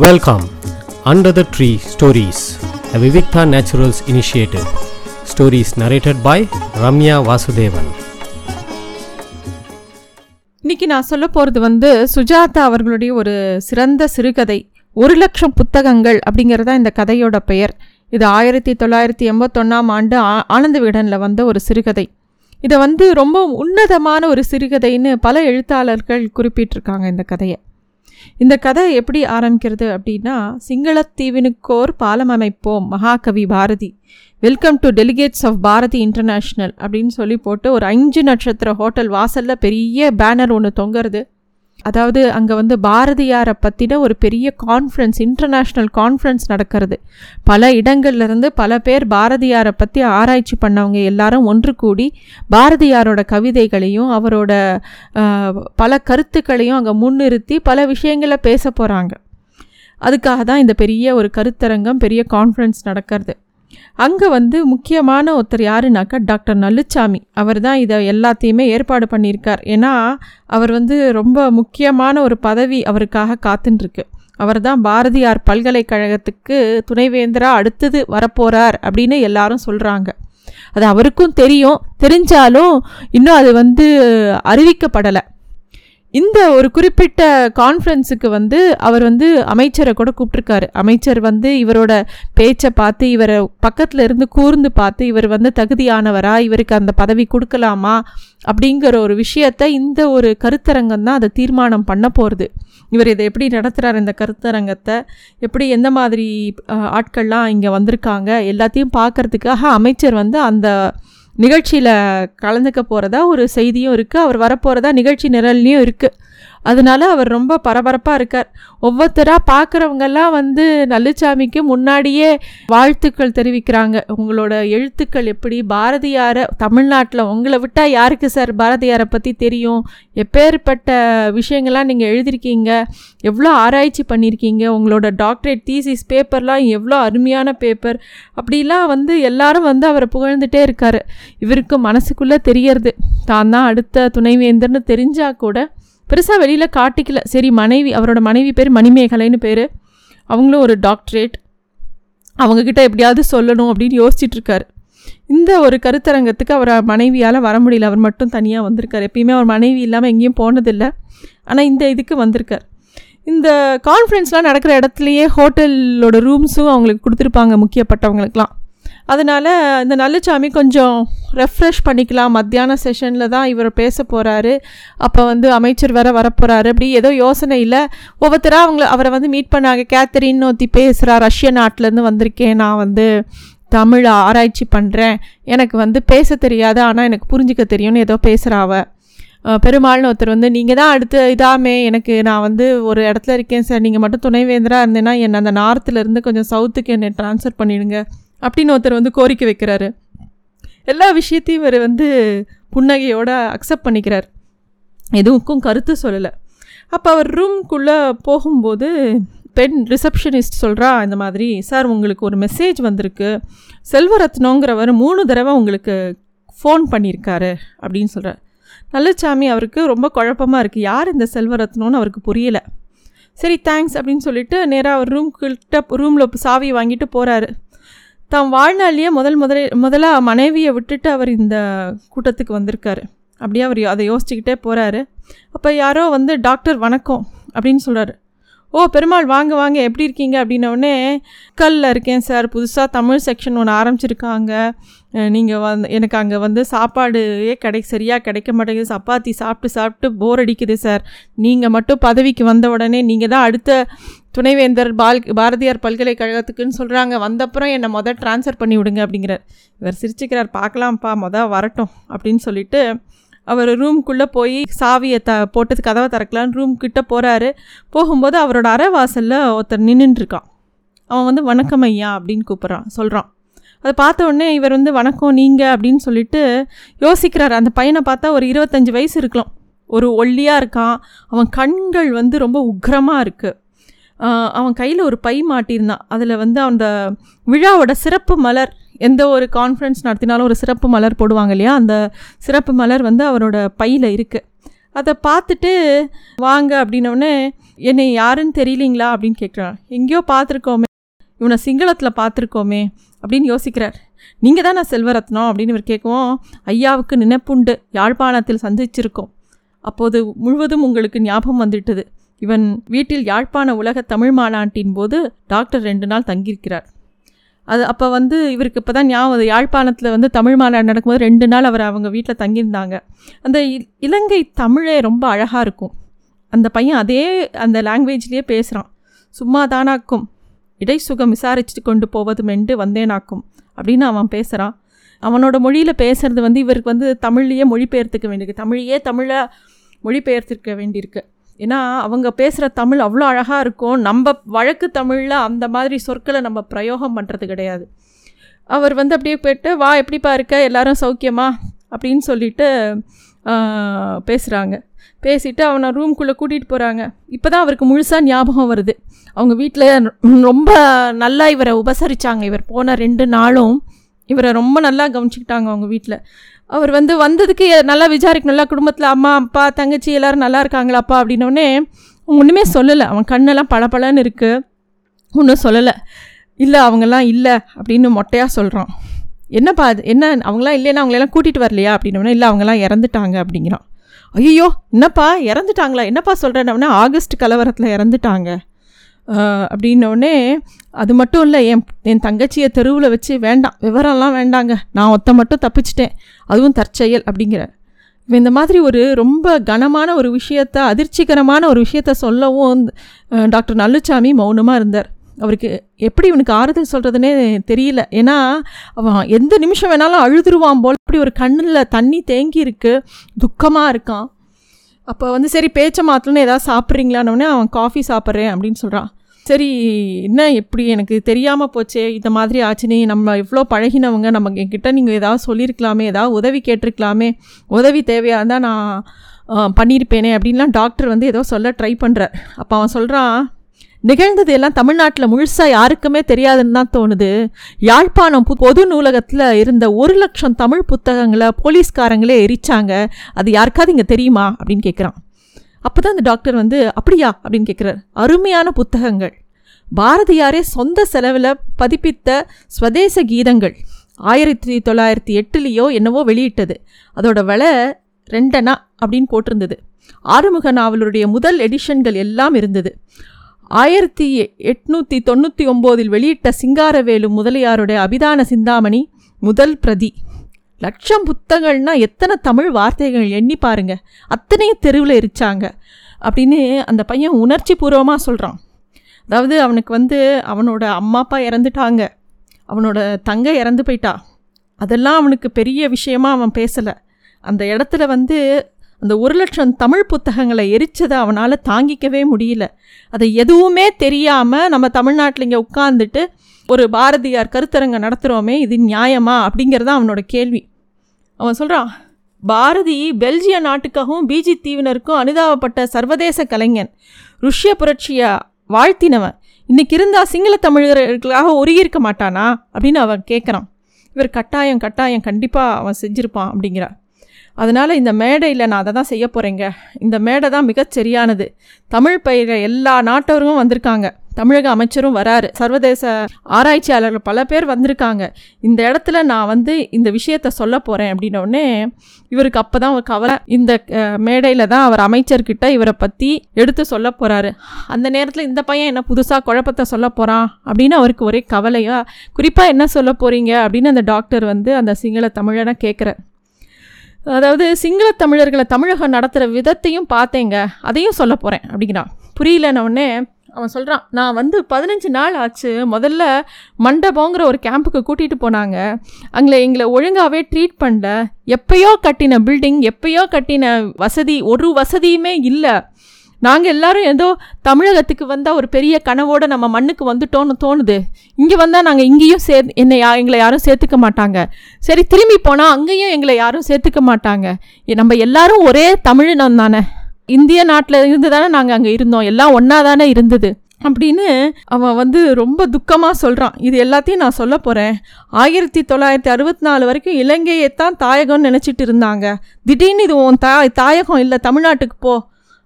Welcome under the tree stories the Vivikta naturals initiative stories narrated by Ramya Vasudevan இன்னைக்கு நான் சொல்ல போகிறது வந்து சுஜாதா அவர்களுடைய ஒரு சிறந்த சிறுகதை. ஒரு லட்சம் புத்தகங்கள் அப்படிங்கிறதா இந்த கதையோட பெயர். இது ஆயிரத்தி தொள்ளாயிரத்தி எண்பத்தொன்னாம் ஆண்டு ஆ- ஆனந்த விகடனில் வந்த ஒரு சிறுகதை. இதை வந்து ரொம்ப உன்னதமான ஒரு சிறுகதைன்னு பல எழுத்தாளர்கள் குறிப்பிட்டிருக்காங்க இந்த கதையை. இந்த கதை எப்படி ஆரம்பிக்கிறது அப்படின்னா சிங்களத்தீவினுக்கோர் பாலம் அமைப்போம் மகாகவி Bharathi. Welcome to delegates of Bharathi international அப்படின்னு சொல்லி போட்டு ஒரு அஞ்சு நட்சத்திர ஹோட்டல் வாசலில் பெரிய பேனர் ஒன்று தொங்குறது. அதாவது அங்கே வந்து பாரதியாரை பற்றின ஒரு பெரிய கான்ஃபரன்ஸ் இன்டர்நேஷ்னல் கான்ஃபரன்ஸ் நடக்கிறது. பல இடங்கள்லேருந்து பல பேர் பாரதியாரை பற்றி ஆராய்ச்சி பண்ணவங்க எல்லாரும் ஒன்று கூடி பாரதியாரோட கவிதைகளையும் அவரோட பல கருத்துக்களையும் அங்கே முன்னிறுத்தி பல விஷயங்களை பேச போகிறாங்க அதுக்காக தான் இந்த பெரிய ஒரு கருத்தரங்கம் பெரிய கான்ஃபரன்ஸ் நடக்கிறது. அங்கே வந்து முக்கியமான ஒருத்தர் யாருனாக்கா டாக்டர் நல்லுச்சாமி. அவர் தான் இதை எல்லாத்தையுமே ஏற்பாடு பண்ணியிருக்கார். ஏன்னா அவர் வந்து ரொம்ப முக்கியமான ஒரு பதவி அவருக்காக காத்துன்ருக்கு அவர் தான் பாரதியார் பல்கலைக்கழகத்துக்கு துணைவேந்தராக அடுத்தது வரப்போகிறார் அப்படின்னு எல்லாரும் சொல்கிறாங்க அது அவருக்கும் தெரியும். தெரிஞ்சாலும் இன்னும் அது வந்து அறிவிக்கப்படலை. இந்த ஒரு குறிப்பிட்ட கான்ஃபரன்ஸுக்கு வந்து அவர் வந்து அமைச்சரை கூட கூப்பிட்ருக்காரு அமைச்சர் வந்து இவரோட பேச்சை பார்த்து இவரை பக்கத்தில் இருந்து கூர்ந்து பார்த்து இவர் வந்து தகுதியானவரா இவருக்கு அந்த பதவி கொடுக்கலாமா அப்படிங்கிற ஒரு விஷயத்தை இந்த ஒரு கருத்தரங்கம் தான் அதை தீர்மானம் பண்ண போகிறது இவர் இதை எப்படி நடத்துகிறார் இந்த கருத்தரங்கத்தை? எப்படி எந்த மாதிரி ஆட்கள்லாம் இங்கே வந்திருக்காங்க? எல்லாத்தையும் பார்க்கறதுக்காக அமைச்சர் வந்து அந்த நிகழ்ச்சியில் கலந்துக்க போகிறதா ஒரு செய்தியும் இருக்குது அவர் வரப்போகிறதா நிகழ்ச்சி நிரல்லையும் இருக்குது அதனால அவர் ரொம்ப பரபரப்பாக இருக்கார். ஒவ்வொருத்தராக பார்க்குறவங்கெல்லாம் வந்து நல்லுச்சாமிக்கு முன்னாடியே வாழ்த்துக்கள் தெரிவிக்கிறாங்க. உங்களோட எழுத்துக்கள் எப்படி? பாரதியாரை தமிழ்நாட்டில் உங்களை விட்டால் யாருக்கு சார் பாரதியாரை பற்றி தெரியும்? எப்பேற்பட்ட விஷயங்கள்லாம் நீங்கள் எழுதியிருக்கீங்க எவ்வளோ ஆராய்ச்சி பண்ணியிருக்கீங்க உங்களோட டாக்டரேட் தீசிஸ் பேப்பர்லாம் எவ்வளோ அருமையான பேப்பர் அப்படிலாம் வந்து எல்லாரும் வந்து அவரை புகழ்ந்துட்டே இருக்காரு. இவருக்கு மனசுக்குள்ளே தெரியறது. தான் தான் அடுத்த துணைவேந்தர்னு தெரிஞ்சால் கூட பெருசாக வெளியில் காட்டிக்கல. சரி மனைவி அவரோட மனைவி பேர் மணிமேகலைன்னு பேர். அவங்களும் ஒரு டாக்டரேட். அவங்கக்கிட்ட எப்படியாவது சொல்லணும் அப்படின்னு யோசிச்சிட்டுருக்கார் இந்த ஒரு கருத்தரங்கத்துக்கு அவர் மனைவியால் வர முடியல. அவர் மட்டும் தனியாக வந்திருக்கார். எப்பயுமே அவர் மனைவி இல்லாமல் எங்கேயும் போனதில்லை. ஆனால் இந்த இதுக்கு வந்திருக்கார். இந்த கான்ஃபரன்ஸ்லாம் நடக்கிற இடத்துலையே ஹோட்டலோட ரூம்ஸும் அவங்களுக்கு கொடுத்துருப்பாங்க முக்கியப்பட்டவங்களுக்குலாம் அதனால் இந்த நல்லசாமி கொஞ்சம் ரெஃப்ரெஷ் பண்ணிக்கலாம். மத்தியான செஷனில் தான் இவர் பேச போகிறாரு அப்போ வந்து அமைச்சர் வேற வரப்போகிறாரு அப்படி ஏதோ யோசனை இல்லை. ஒவ்வொருத்தராக அவங்கள அவரை வந்து மீட் பண்ணாங்க. கேத்தரின் ஒத்தி பேசுகிறா ரஷ்ய நாட்டிலேருந்து வந்திருக்கேன். நான் வந்து தமிழ் ஆராய்ச்சி பண்ணுறேன் எனக்கு வந்து பேச தெரியாது. ஆனால் எனக்கு புரிஞ்சிக்க தெரியும்னு ஏதோ பேசுகிறாவ பெருமாள்னு ஒருத்தர் வந்து நீங்கள் தான் அடுத்து இதாமே. எனக்கு நான் வந்து ஒரு இடத்துல இருக்கேன் சார். நீங்கள் மட்டும் துணைவேந்தராக இருந்தேன்னா என்னை அந்த நார்த்துலேருந்து கொஞ்சம் சவுத்துக்கு என்னை ட்ரான்ஸ்ஃபர் பண்ணிவிடுங்க அப்படின்னு ஒருத்தர் வந்து கோரிக்கை வைக்கிறாரு. எல்லா விஷயத்தையும் இவர் வந்து புன்னகையோட அக்செப்ட் பண்ணிக்கிறார். எதுவுக்கும் கருத்து சொல்லலை. அப்போ அவர் ரூம்குள்ளே போகும்போது பெண் ரிசப்ஷனிஸ்ட் சொல்கிறா இந்த மாதிரி சார் உங்களுக்கு ஒரு மெசேஜ் வந்திருக்கு. செல்வரத்னோங்கிறவர் மூணு தடவை உங்களுக்கு ஃபோன் பண்ணியிருக்காரு அப்படின்னு சொல்கிறார் நல்லசாமி அவருக்கு ரொம்ப குழப்பமாக இருக்குது யார் இந்த செல்வரத்னம்னு அவருக்கு புரியலை. சரி தேங்க்ஸ் அப்படின்னு சொல்லிட்டு நேராக அவர் ரூம் கிட்ட ரூமில் சாவி வாங்கிட்டு போகிறாரு தாம் வாழ்நாளிலேயே முதல் முதல முதலாக மனைவியை விட்டுட்டு அவர் இந்த கூட்டத்துக்கு வந்திருக்காரு. அப்படியே அவர் அதை யோசிச்சுக்கிட்டே போகிறாரு அப்போ யாரோ வந்து டாக்டர் வணக்கம் அப்படின்னு சொல்கிறாரு ஓ பெருமாள் வாங்க வாங்க எப்படி இருக்கீங்க? அப்படின்னோடனே கல்லில் இருக்கேன் சார். புதுசாக தமிழ் செக்ஷன் ஒன்று ஆரம்பிச்சிருக்காங்க. நீங்கள் வந்து எனக்கு அங்கே வந்து சாப்பாடு கிடை சரியாக கிடைக்க மாட்டேங்குது. சப்பாத்தி சாப்பிட்டு சாப்பிட்டு போர் அடிக்குது சார். நீங்கள் மட்டும் பதவிக்கு வந்த உடனே நீங்கள் தான் அடுத்த துணைவேந்தர் பால் பாரதியார் பல்கலைக்கழகத்துக்குன்னு சொல்கிறாங்க வந்தப்புறம் என்னை மொதல் ட்ரான்ஸ்ஃபர் பண்ணி விடுங்க அப்படிங்கிறார். இவர் சிரிச்சுக்கிறார். பார்க்கலாம்ப்பா மொதல் வரட்டும் அப்படின்னு சொல்லிட்டு அவர் ரூம்குள்ளே போய் சாவியை த போட்டு கதவை திறக்கலான்னு ரூம் கிட்ட போகிறாரு போகும்போது அவரோட அறை வாசலில் ஒருத்தர் நின்றுட்டுருக்கான் அவன் வந்து வணக்கம் ஐயா அப்படின்னு கூப்பிட்றான் சொல்கிறான் அதை பார்த்த உடனே இவர் வந்து வணக்கம் நீங்கள் அப்படின்னு சொல்லிட்டு யோசிக்கிறார். அந்த பையனை பார்த்தா ஒரு இருபத்தஞ்சி வயசு இருக்கலாம். ஒரு ஒல்லியாக இருக்கான். அவன் கண்கள் வந்து ரொம்ப உக்ரமாக இருக்குது அவன் கையில் ஒரு பை மாட்டியிருந்தான். அதில் வந்து அந்த விழாவோட சிறப்பு மலர் எந்த ஒரு கான்ஃபரன்ஸ் நடத்தினாலும் ஒரு சிறப்பு மலர் போடுவாங்க இல்லையா? அந்த சிறப்பு மலர் வந்து அவரோட பையில் இருக்குது அதை பார்த்துட்டு வாங்க அப்படின்னோடனே என்னை யாருன்னு தெரியலீங்களா? அப்படின்னு கேட்குறான் எங்கேயோ பார்த்துருக்கோமே இவனை சிங்களத்தில் பார்த்துருக்கோமே அப்படின்னு யோசிக்கிறார். நீங்கள் தான் நான் செல்வரத்னம்? அப்படின்னு இவர் கேட்கவும் ஐயாவுக்கு நினைப்புண்டு யாழ்ப்பாணத்தில் சந்திச்சிருக்கோம். அப்போது முழுவதும் உங்களுக்கு ஞாபகம் வந்துட்டது இவன் வீட்டில் யாழ்ப்பாண உலக தமிழ் மாநாட்டின் போது டாக்டர் ரெண்டு நாள் தங்கியிருக்கிறார். அது அப்போ வந்து இவருக்கு இப்போ தான் ஞாபகம் யாழ்ப்பாணத்தில் வந்து தமிழ் மாநாடு நடக்கும்போது ரெண்டு நாள் அவர் அவங்க வீட்டில் தங்கியிருந்தாங்க. அந்த இ- இலங்கை தமிழே ரொம்ப அழகாக இருக்கும். அந்த பையன் அதே அந்த லாங்குவேஜ்லேயே பேசுகிறான் சும்மா தானாக்கும். இடைசுகம் விசாரிச்சுட்டு கொண்டு போவது மெண்டு வந்தேனாக்கும் அப்படின்னு அவன் பேசுகிறான் அவனோட மொழியில் பேசுகிறது வந்து இவருக்கு வந்து தமிழ்லேயே மொழிபெயர்த்துக்க வேண்டியிருக்கு. தமிழையே தமிழை மொழிபெயர்த்திருக்க வேண்டியிருக்கு. ஏன்னா அவங்க பேசுகிற தமிழ் அவ்வளோ அழகாக இருக்கும். நம்ம வழக்கு தமிழில் அந்த மாதிரி சொற்களை நம்ம பிரயோகம் பண்ணுறது கிடையாது. அவர் வந்து அப்படியே போயிட்டு வா எப்படிப்பா இருக்க? எல்லாரும் சௌக்கியமா? அப்படின்னு சொல்லிட்டு பேசுகிறாங்க பேசிட்டு அவனை ரூம்குள்ளே கூட்டிகிட்டு போகிறாங்க இப்போ தான் அவருக்கு முழுசாக ஞாபகம் வருது. அவங்க வீட்டில் ரொம்ப நல்லா இவரை உபசரித்தாங்க இவர் போன ரெண்டு நாளும் இவரை ரொம்ப நல்லா கவனிச்சிக்கிட்டாங்க அவங்க வீட்டில் அவர் வந்து வந்ததுக்கு எ- நல்லா விசாரிக்கணும்ல குடும்பத்தில் அம்மா அப்பா தங்கச்சி எல்லோரும் நல்லா இருக்காங்களாப்பா அப்படின்னோடனே ஒன்றுமே சொல்லலை. அவன் கண்ணெல்லாம் பளபளன்னு இருக்குது ஒன்றும் சொல்லலை. இல்லை அவங்கெல்லாம் இல்லை அப்படின்னு மொட்டையாக சொல்கிறான் என்னப்பா அது? என்ன? அவங்களாம் இல்லைன்னா அவங்களெல்லாம் கூட்டிகிட்டு வரலையா? அப்படின்னோடனே இல்லை அவங்கெல்லாம் இறந்துட்டாங்க அப்படிங்கிறான். ஐயோ என்னப்பா? இறந்துட்டாங்களா? என்னப்பா சொல்கிறேன்னா ஆகஸ்ட் கலவரத்தில் இறந்துட்டாங்க. அப்படின்னோடனே அது மட்டும் இல்லை என் என் தங்கச்சியை தெருவில் வச்சு வேண்டாம் விவரம்லாம் வேண்டாங்க. நான் ஒத்த மட்டும் தப்பிச்சிட்டேன். அதுவும் தற்செயல் அப்படிங்கிற இந்த மாதிரி ஒரு ரொம்ப கனமான ஒரு விஷயத்த அதிர்ச்சிகரமான ஒரு விஷயத்த சொல்லவும் டாக்டர் நல்லுச்சாமி மௌனமாக இருந்தார். அவருக்கு எப்படி இவனுக்கு ஆறுதல் சொல்கிறதுனே தெரியல. ஏன்னா அவன் எந்த நிமிஷம் வேணாலும் அழுதுருவான் போல் இப்படி ஒரு கண்ணில் தண்ணி தேங்கி இருக்கு துக்கமாக இருக்கான். அப்போ வந்து சரி பேச்சை மாற்றணும்னு ஏதாவது சாப்பிட்றீங்களான்னு அவன் காஃபி சாப்பிட்றேன் அப்படின்னு சொல்கிறான் சரி என்ன எப்படி எனக்கு தெரியாமல் போச்சே இந்த மாதிரி ஆச்சுனே நம்ம இவ்வளோ பழகினவங்க நம்ம என்கிட்ட நீங்கள் ஏதாவது சொல்லியிருக்கலாமே ஏதாவது உதவி கேட்டிருக்கலாமே உதவி தேவையாக இருந்தால் நான் பண்ணியிருப்பேனே அப்படின்லாம் டாக்டர் வந்து ஏதோ சொல்ல ட்ரை பண்ணுறார் அப்போ அவன் சொல்கிறான் நிகழ்ந்தது எல்லாம் தமிழ்நாட்டில் முழுசாக யாருக்குமே தெரியாதுன்னு தான் தோணுது. யாழ்ப்பாணம் பு- பொது நூலகத்தில் இருந்த ஒரு லட்சம் தமிழ் புத்தகங்களை போலீஸ்காரங்களே எரிச்சாங்க. அது யாருக்காவது இங்கே தெரியுமா? அப்படின்னு கேட்குறான் அப்போ தான் அந்த டாக்டர் வந்து அப்படியா? அப்படின்னு கேட்குறாரு அருமையான புத்தகங்கள். பாரதியாரே சொந்த செலவில் பதிப்பித்த ஸ்வதேச கீதங்கள் ஆயிரத்தி தொள்ளாயிரத்தி எட்டுலேயோ என்னவோ வெளியிட்டது. அதோட விலை ரெண்டனா அப்படின்னு போட்டிருந்தது. ஆறுமுக நாவலுடைய முதல் எடிஷன்கள் எல்லாம் இருந்தது. ஆயிரத்தி எட்நூற்றி தொண்ணூற்றி ஒம்போதில் வெளியிட்ட சிங்காரவேலு முதலியாருடைய அபிதான சிந்தாமணி முதல் பிரதி. லட்சம் புத்தகங்கள்னா எத்தனை தமிழ் வார்த்தைகள் எண்ணி பாருங்க. அத்தனையும் தெருவில் எரிச்சாங்க. அப்படின்னு அந்த பையன் உணர்ச்சி பூர்வமாக சொல்கிறான் அதாவது அவனுக்கு வந்து அவனோட அம்மா அப்பா இறந்துட்டாங்க. அவனோட தங்கை இறந்து போயிட்டா. அதெல்லாம் அவனுக்கு பெரிய விஷயமாக அவன் பேசலை. அந்த இடத்துல வந்து அந்த ஒரு லட்சம் தமிழ் புத்தகங்களை எரிச்சதை அவனால் தாங்கிக்கவே முடியல. அதை எதுவுமே தெரியாமல் நம்ம தமிழ்நாட்டில் இங்கே உட்காந்துட்டு ஒரு பாரதியார் கருத்தரங்க நடத்துகிறோமே இது நியாயமா அப்படிங்கிறது அவனோட கேள்வி. அவன் சொல்கிறான் பாரதி பெல்ஜிய நாட்டுக்காகவும் பிஜி தீவினருக்கும் அனுதாபப்பட்ட சர்வதேச கலைஞன். ருஷ்ய புரட்சியை வாழ்த்தினவன். இன்னைக்கு இருந்தால் சிங்கள தமிழர்களுக்காக ஒருங்கியிருக்க மாட்டானா? அப்படின்னு அவன் கேட்குறான் இவர் கட்டாயம் கட்டாயம் கண்டிப்பாக அவன் செஞ்சுருப்பான் அப்படிங்கிறார். அதனால் இந்த மேடையில் நான் அதை தான் செய்ய போகிறேங்க இந்த மேடை தான் மிகச் சரியானது. தமிழ் பயிர எல்லா நாட்டவரும் வந்திருக்காங்க. தமிழக அமைச்சரும் வராரு. சர்வதேச ஆராய்ச்சியாளர்கள் பல பேர் வந்திருக்காங்க. இந்த இடத்துல நான் வந்து இந்த விஷயத்த சொல்ல போகிறேன் அப்படின்னோடனே இவருக்கு அப்போ தான் ஒரு கவலை. இந்த மேடையில் தான் அவர் அமைச்சர்கிட்ட இவரை பற்றி எடுத்து சொல்ல போகிறாரு அந்த நேரத்தில் இந்த பையன் என்ன புதுசாக குழப்பத்தை சொல்ல போகிறான் அப்படின்னு அவருக்கு ஒரே கவலையாக குறிப்பாக என்ன சொல்ல போகிறீங்க அப்படின்னு அந்த டாக்டர் வந்து அந்த சிங்கள தமிழனை கேட்குறார் அதாவது சிங்கள தமிழர்களை தமிழகம் நடத்துகிற விதத்தையும் பார்த்தேங்க. அதையும் சொல்ல போகிறேன் அப்படிங்கிறான். புரியலன்னொடனே அவன் சொல்கிறான் நான் வந்து பதினஞ்சு நாள் ஆச்சு முதல்ல மண்டபங்கிற ஒரு கேம்புக்கு கூட்டிகிட்டு போனாங்க. அங்கே எங்களை ஒழுங்காகவே ட்ரீட் பண்ணல. எப்பயோ கட்டின பில்டிங் எப்பயோ கட்டின வசதி ஒரு வசதியுமே இல்லை. நாங்கள் எல்லாரும் ஏதோ தமிழகத்துக்கு வந்தால் ஒரு பெரிய கனவோடு நம்ம மண்ணுக்கு வந்துட்டோன்னு தோணுது. இங்கே வந்தால் நாங்கள் இங்கேயும் சே என்னை யா எங்களை யாரும் சேர்த்துக்க மாட்டாங்க. சரி திரும்பி போனால் அங்கேயும் எங்களை யாரும் சேர்த்துக்க மாட்டாங்க. நம்ம எல்லாரும் ஒரே தமிழினம் தானே. இந்திய நாட்டில் இருந்து தானே நாங்கள் அங்கே இருந்தோம். எல்லாம் ஒன்றா தானே இருந்தது. அப்படின்னு அவன் வந்து ரொம்ப துக்கமாக சொல்கிறான் இது எல்லாத்தையும் நான் சொல்ல போகிறேன் ஆயிரத்தி தொள்ளாயிரத்தி அறுபத்தி நாலு வரைக்கும் இலங்கையை தான் தாயகம்னு நினச்சிட்டு இருந்தாங்க. திடீர்னு இது உன் தா தாயகம் இல்லை தமிழ்நாட்டுக்கு போ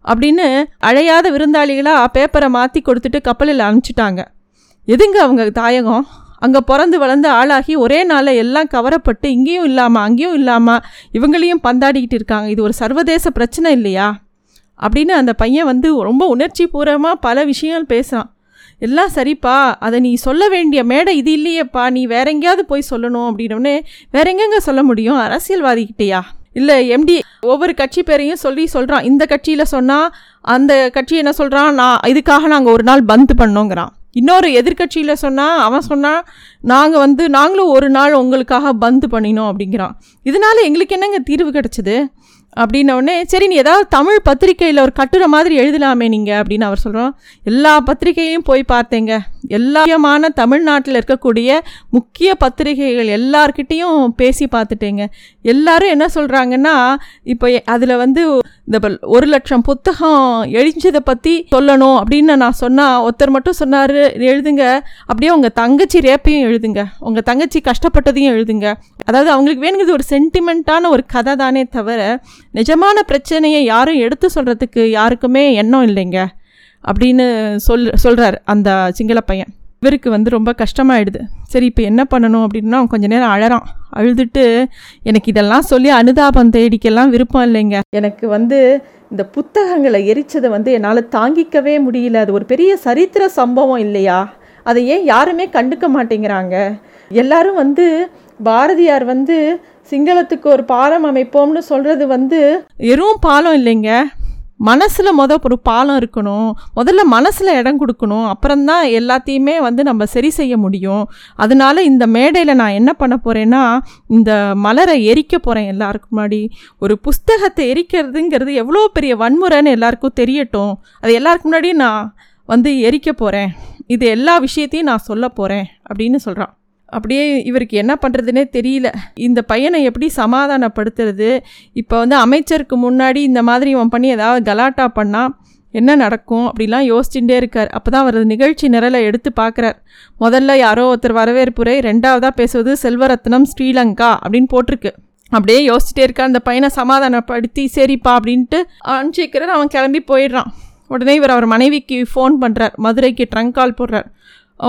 அப்படின்னு அழையாத விருந்தாளிகளாக பேப்பரை மாற்றி கொடுத்துட்டு கப்பலில் அனுப்பிச்சிட்டாங்க. எதுங்க அவங்க தாயகம்? அங்கே பிறந்து வளர்ந்து ஆளாகி ஒரே நாளில் எல்லாம் கவரப்பட்டு இங்கேயும் இல்லாமல் அங்கேயும் இல்லாமல் இவங்களையும் பந்தாடிக்கிட்டு இருக்காங்க. இது ஒரு சர்வதேச பிரச்சனை இல்லையா? அப்படின்னு அந்த பையன் வந்து ரொம்ப உணர்ச்சி பூர்வமாக பல விஷயங்கள் பேசுகிறான் எல்லாம் சரிப்பா அதை நீ சொல்ல வேண்டிய மேடை இது இல்லையேப்பா நீ வேற எங்கேயாவது போய் சொல்லணும் அப்படின்னோடனே வேற எங்கெங்க சொல்ல முடியும்? அரசியல்வாதிக்கிட்டேயா இல்லை எம்டி ஒவ்வொரு கட்சி பேரையும் சொல்லி சொல்கிறான் இந்த கட்சியில் சொன்னால் அந்த கட்சி என்ன சொல்கிறான் நான் இதுக்காக நாங்கள் ஒரு நாள் பந்த் பண்ணோங்கிறான். இன்னொரு எதிர்கட்சியில் சொன்னால் அவன் சொன்னால் நாங்கள் வந்து நாங்களும் ஒரு நாள் உங்களுக்காக பந்து பண்ணினோம் அப்படிங்கிறான். இதனால் எங்களுக்கு என்னங்க தீர்வு கிடச்சிது? அப்படின்னோடனே சரி நீ ஏதாவது தமிழ் பத்திரிக்கையில் ஒரு கட்டுரை மாதிரி எழுதலாமே நீங்கள் அப்படின்னு அவர் சொல்கிறோம் எல்லா பத்திரிக்கையும் போய் பார்த்தேங்க. எல்லா தமிழ்நாட்டில் இருக்கக்கூடிய முக்கிய பத்திரிகைகள் எல்லார்கிட்டேயும் பேசி பார்த்துட்டேங்க. எல்லாரும் என்ன சொல்கிறாங்கன்னா இப்போ அதில் வந்து இந்த ஒரு லட்சம் புத்தகம் எழுஞ்சதை பற்றி சொல்லணும் அப்படின்னு நான் சொன்னால் ஒருத்தர் மட்டும் சொன்னார் எழுதுங்க. அப்படியே உங்கள் தங்கச்சி ரேப்பையும் எழுதுங்க. உங்கள் தங்கச்சி கஷ்டப்பட்டதையும் எழுதுங்க. அதாவது அவங்களுக்கு வேணுங்கிறது ஒரு சென்டிமெண்ட்டான ஒரு கதை தானே தவிர நிஜமான பிரச்சனையை யாரும் எடுத்து சொல்கிறதுக்கு யாருக்குமே எண்ணம் இல்லைங்க. அப்படின்னு சொல் சொல்கிறார் அந்த சிங்கள பையன். இவருக்கு வந்து ரொம்ப கஷ்டமாயிடுது. சரி இப்போ என்ன பண்ணணும் அப்படின்னா கொஞ்ச நேரம் அழறான். அழுதுட்டு எனக்கு இதெல்லாம் சொல்லி அனுதாபம் தேடிக்கெல்லாம் விருப்பம் இல்லைங்க. எனக்கு வந்து இந்த புத்தகங்களை எரிச்சதை வந்து என்னால் தாங்கிக்கவே முடியல. அது ஒரு பெரிய சரித்திர சம்பவம் இல்லையா? அதை ஏன் யாருமே கண்டுக்க மாட்டேங்கிறாங்க? எல்லாரும் வந்து பாரதியார் வந்து சிங்களத்துக்கு ஒரு பாலம் அமைப்போம்னு சொல்கிறது வந்து எறும் பாலம் இல்லைங்க. மனசில் மொதல் ஒரு பாலம் இருக்கணும். முதல்ல மனசில் இடம் கொடுக்கணும். அப்புறம்தான் எல்லாத்தையுமே வந்து நம்ம சரி செய்ய முடியும். அதனால இந்த மேடையில் நான் என்ன பண்ண போகிறேன்னா இந்த மலரை எரிக்க போகிறேன் எல்லாருக்கும் முன்னாடி. ஒரு புஸ்தகத்தை எரிக்கிறதுங்கிறது எவ்வளோ பெரிய வன்முறைன்னு எல்லாருக்கும் தெரியட்டும். அது எல்லாருக்கும் முன்னாடி நான் வந்து எரிக்க போகிறேன் இது எல்லா விஷயத்தையும் நான் சொல்ல போகிறேன் அப்படின்னு சொல்கிறான் அப்படியே இவருக்கு என்ன பண்ணுறதுனே தெரியல. இந்த பையனை எப்படி சமாதானப்படுத்துறது? இப்போ வந்து அமைச்சருக்கு முன்னாடி இந்த மாதிரி இவன் பண்ணி ஏதாவது கலாட்டா பண்ணால் என்ன நடக்கும்? அப்படிலாம் யோசிச்சுட்டே இருக்கார். அப்போ தான் அவர் நிகழ்ச்சி நிரலை எடுத்து பார்க்குறார். முதல்ல யாரோ ஒருத்தர் வரவேற்புரை ரெண்டாவதாக பேசுவது செல்வரத்னம் ஸ்ரீலங்கா அப்படின்னு போட்டிருக்கு. அப்படியே யோசிச்சுட்டே இருக்கார். அந்த பையனை சமாதானப்படுத்தி சரிப்பா அப்படின்ட்டு அனுப்பிச்சிக்கிறார் அவன் கிளம்பி போயிடுறான். உடனே இவர் அவர் மனைவிக்கு ஃபோன் பண்ணுறார் மதுரைக்கு ட்ரங்க் கால் போடுறார்.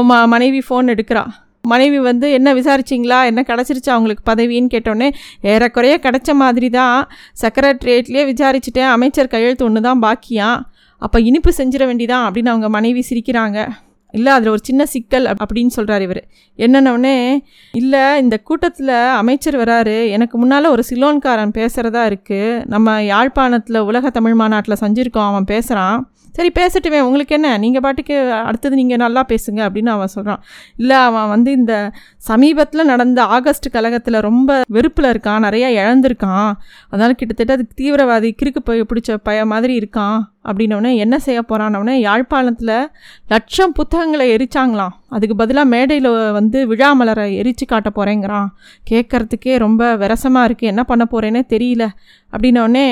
ம மனைவி ஃபோன் எடுக்கிறாள் மனைவி வந்து என்ன விசாரிச்சிங்களா? என்ன கிடச்சிருச்சா அவங்களுக்கு பதவின்னு? கேட்டோடனே ஏறக்குறைய கிடச்ச மாதிரி தான். செக்ரட்டரியேட்லேயே விசாரிச்சுட்டேன். அமைச்சர் கையெழுத்து ஒன்று தான் பாக்கியாம் அப்போ இனிப்பு செஞ்சிட வேண்டிதான் அப்படின்னு அவங்க மனைவி சிரிக்கிறாங்க. இல்லை அதில் ஒரு சின்ன சிக்கல் அப்படின்னு சொல்கிறார் இவர். என்னென்னொடனே இல்லை இந்த கூட்டத்தில் அமைச்சர் வராரு. எனக்கு முன்னால் ஒரு சிலோன்காரன் பேசுகிறதா இருக்குது நம்ம யாழ்ப்பாணத்தில் உலக தமிழ் மாநாட்டில் செஞ்சுருக்கோம் அவன் பேசுகிறான் சரி பேசட்டுமே உங்களுக்கு என்ன? நீங்கள் பாட்டுக்கு அடுத்தது நீங்கள் நல்லா பேசுங்க அப்படின்னு அவன் சொல்கிறான் இல்லை அவன் வந்து இந்த சமீபத்தில் நடந்த ஆகஸ்ட் கழகத்தில் ரொம்ப வெறுப்பில் இருக்கான் நிறையா இழந்திருக்கான். அதனால் கிட்டத்தட்ட அதுக்கு தீவிரவாதி கிறுக்கு போய் பிடிச்ச பய மாதிரி இருக்கான் அப்படின்னோடனே என்ன செய்ய போகிறான்னொடனே யாழ்ப்பாணத்தில் லட்சம் புத்தகங்களை எரிச்சாங்களாம். அதுக்கு பதிலாக மேடையில் வந்து விழாமலரை எரித்து காட்ட போகிறேங்கிறான் கேட்குறதுக்கே ரொம்ப விரசமாக இருக்குது என்ன பண்ண போகிறேன்னே தெரியல. அப்படின்னோடனே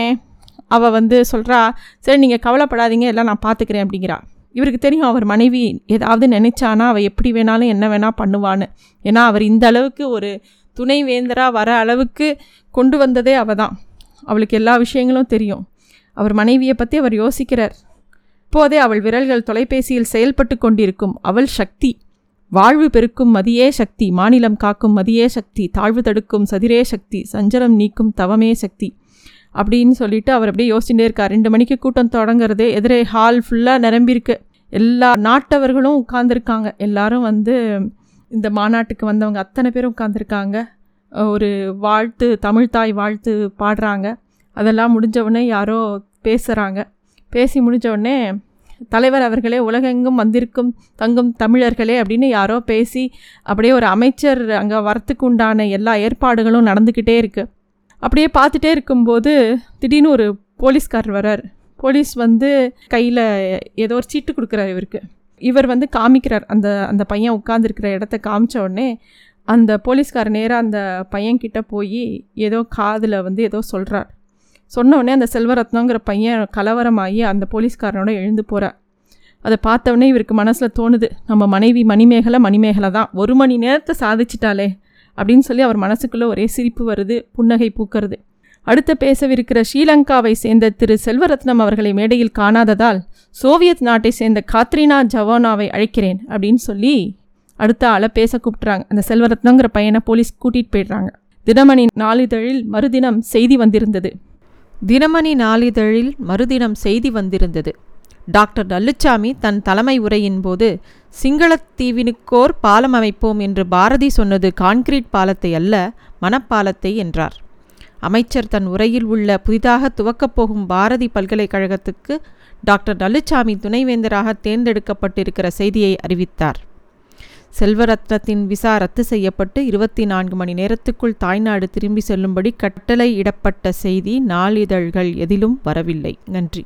அவள் வந்து சொல்கிறா சரி நீங்கள் கவலைப்படாதீங்க எல்லாம் நான் பார்த்துக்கிறேன் அப்படிங்கிறா. இவருக்கு தெரியும் அவர் மனைவி ஏதாவது நினைச்சானா அவள் எப்படி வேணாலும் என்ன வேணால் பண்ணுவான்னு. ஏன்னா அவர் இந்த அளவுக்கு ஒரு துணை வேந்தராக வர அளவுக்கு கொண்டு வந்ததே அவள் தான். அவளுக்கு எல்லா விஷயங்களும் தெரியும். அவர் மனைவியை பற்றி அவர் யோசிக்கிறார். இப்போதே அவள் விரல்கள் தொலைபேசியில் செயல்பட்டு கொண்டிருக்கும். அவள் சக்தி. வாழ்வு பெருக்கும் மதியே சக்தி. மாநிலம் காக்கும் மதியே சக்தி. தாழ்வு தடுக்கும் சதிரே சக்தி. சஞ்சலம் நீக்கும் தவமே சக்தி. அப்படின்னு சொல்லிட்டு அவர் அப்படியே யோசிச்சுட்டே இருக்கார். ரெண்டு மணிக்கு கூட்டம் தொடங்குறது எதிரே ஹால் ஃபுல்லாக நிரம்பியிருக்கு. எல்லா நாட்டவர்களும் உட்காந்துருக்காங்க எல்லாரும் வந்து இந்த மாநாட்டுக்கு வந்தவங்க அத்தனை பேரும் உட்காந்துருக்காங்க ஒரு வாழ்த்து தமிழ்தாய் வாழ்த்து பாடுறாங்க. அதெல்லாம் முடிஞ்சவுடனே யாரோ பேசுகிறாங்க பேசி முடிஞ்சவுடனே தலைவர் அவர்களே உலகெங்கும் வந்திருக்கும் தங்கும் தமிழர்களே அப்படின்னு யாரோ பேசி அப்படியே ஒரு அமைச்சர் அங்கே வரத்துக்கு உண்டான எல்லா ஏற்பாடுகளும் நடந்துக்கிட்டே இருக்குது அப்படியே பார்த்துட்டே இருக்கும்போது திடீர்னு ஒரு போலீஸ்காரர் வரார் போலீஸ் வந்து கையில் ஏதோ ஒரு சீட்டு கொடுக்குறாரு இவருக்கு. இவர் வந்து காமிக்கிறார். அந்த அந்த பையன் உட்காந்துருக்கிற இடத்த காமிச்ச உடனே அந்த போலீஸ்கார் நேராக அந்த பையன்கிட்ட போய் ஏதோ காதில் வந்து ஏதோ சொல்கிறார் சொன்ன உடனே அந்த செல்வரத்னங்கிற பையன் கலவரமாகி அந்த போலீஸ்காரனோட எழுந்து போகிறார் அதை பார்த்தவொடனே இவருக்கு மனசில் தோணுது நம்ம மனைவி மணிமேகலை மணிமேகலை தான் ஒரு மணி நேரத்தை சாதிச்சிட்டாலே அப்படின்னு சொல்லி அவர் மனசுக்குள்ளே ஒரே சிரிப்பு வருது புன்னகை பூக்கிறது. அடுத்த பேசவிருக்கிற ஸ்ரீலங்காவை சேர்ந்த திரு செல்வரத்னம் அவர்களை மேடையில் காணாததால் சோவியத் நாட்டை சேர்ந்த காத்ரினா ஜவானாவை அழைக்கிறேன் அப்படின்னு சொல்லி அடுத்த ஆளை பேச கூப்பிட்றாங்க அந்த செல்வரத்னங்கிற பையனை போலீஸ் கூட்டிகிட்டு போயிடுறாங்க. தினமணி நாளிதழில் மறுதினம் செய்தி வந்திருந்தது. தினமணி நாளிதழில் மறுதினம் செய்தி வந்திருந்தது. டாக்டர் நல்லுச்சாமி தன் தலைமை உரையின் போது சிங்களத்தீவினுக்கோர் பாலம் அமைப்போம் என்று பாரதி சொன்னது கான்கிரீட் பாலத்தை அல்ல மணப்பாலத்தை என்றார். அமைச்சர் தன் உரையில் உள்ள புதிதாக துவக்கப் போகும் பாரதி பல்கலைக்கழகத்துக்கு டாக்டர் நல்லுச்சாமி துணைவேந்தராக தேர்ந்தெடுக்கப்பட்டிருக்கிற செய்தியை அறிவித்தார். செல்வரத்னத்தின் விசா ரத்து செய்யப்பட்டு இருபத்தி நான்கு மணி நேரத்துக்குள் தாய்நாடு திரும்பி செல்லும்படி கட்டளையிடப்பட்ட செய்தி நாளிதழ்கள் எதிலும் வரவில்லை. நன்றி.